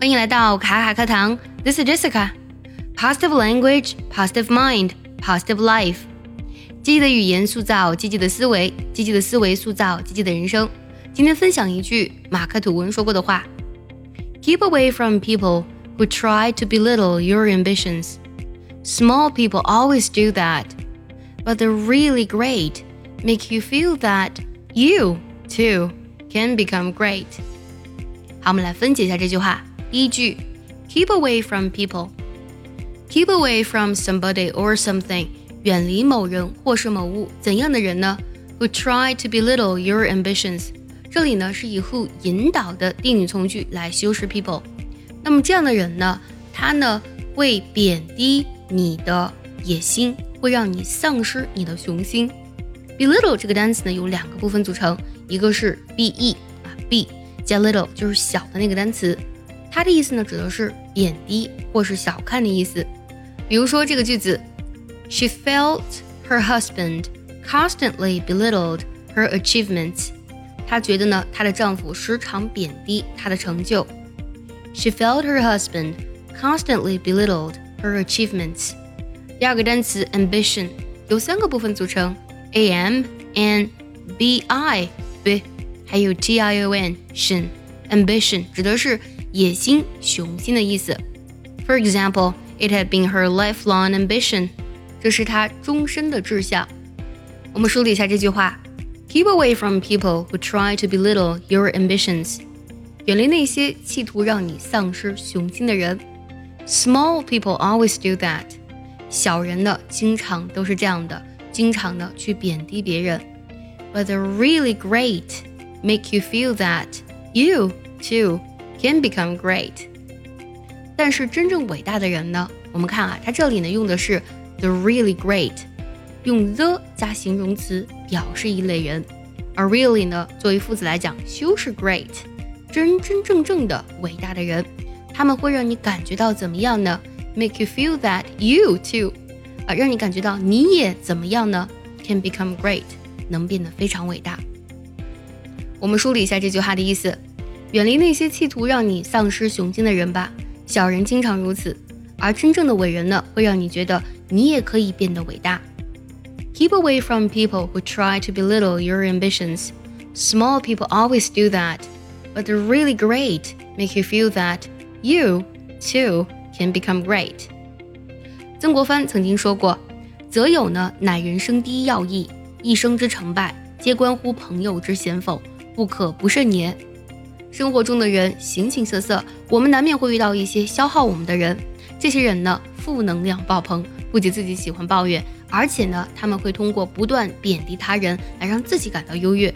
欢迎来到卡卡课堂，This is Jessica。Positive language, positive mind, positive life。积极的语言塑造积极的思维，积极的思维塑造积极的人生。今天分享一句马克吐温说过的话：Keep away from people who try to belittle your ambitions. Small people always do that, but the really great make you feel that you too can become great. 好，我们来分解一下这句话。 第一句，keep away from people，keep away from somebody or something，远离某人或是某物。怎样的人呢？Who try to belittle your ambitions？这里呢是以 who 引导的定语从句来修饰 people。那么这样的人呢，他呢会贬低你的野心，会让你丧失你的雄心。belittle 这个单词呢有两个部分组成，一个是 be 啊 be 加 little 就是小的那个单词。它的意思呢，指的是贬低或是小看的意思。比如说这个句子，She felt her husband constantly belittled her achievements。她觉得呢，她的丈夫时常贬低她的成就。She felt her husband constantly belittled her achievements。第二个单词 ambition 由三个部分组成，a m n b i b，还有 t i o n tion。 ambition 指的是野心、雄心的意思。For example, it had been her lifelong ambition. 这是她终身的志向。我们梳理一下这句话：Keep away from people who try to belittle your ambitions. 远离那些企图让你丧失雄心的人。Small people always do that. 小人呢，经常都是这样的，经常的去贬低别人。But the really great make you feel that you too can become great。但是真正伟大的人呢？我们看啊，它这里呢用的是 the really great，用 the 加形容词表示一类人，而 really 呢作为副词来讲修饰 great，真真正正的伟大的人，他们会让你感觉到怎么样呢？Make you feel that you too，啊，让你感觉到你也怎么样呢？Can become great，能变得非常伟大。我们梳理一下这句话的意思。远离那些企图让你丧失雄心的人吧，小人经常如此，而真正的伟人呢，会让你觉得你也可以变得伟大。Keep away from people who try to belittle your ambitions. Small people always do that, but the really great make you feel that you too can become great. 曾国藩曾经说过：“择友呢，乃人生第一要义，一生之成败，皆关乎朋友之贤否，不可不慎也。”生活中的人形形色色，我们难免会遇到一些消耗我们的人。这些人呢，负能量爆棚，不仅自己喜欢抱怨，而且呢，他们会通过不断贬低他人来让自己感到优越。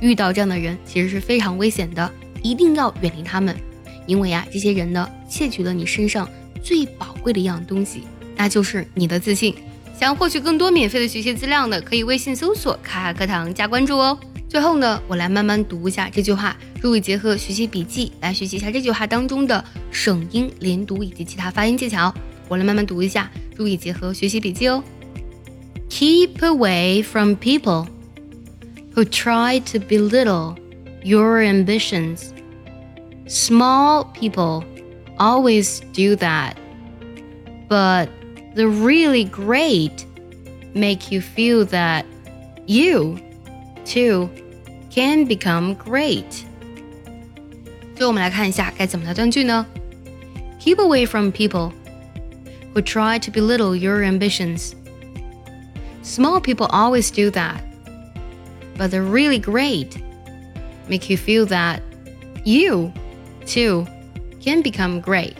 遇到这样的人其实是非常危险的，一定要远离他们。因为啊，这些人呢，窃取了你身上最宝贵的一样东西，那就是你的自信。想获取更多免费的学习资料呢，可以微信搜索“卡卡课堂”加关注哦。最后呢，我来慢慢读一下这句话，注意结合学习笔记来学习一下这句话当中的省音、连读以及其他发音技巧。我来慢慢读一下，注意结合学习笔记哦。Keep away from people who try to belittle your ambitions. Small people always do that, but the really great make you feel that you too can become great。最后我们来看一下该怎么来断句呢？Keep away from people who try to belittle your ambitions. Small people always do that, but the really great make you feel that you, too, can become great.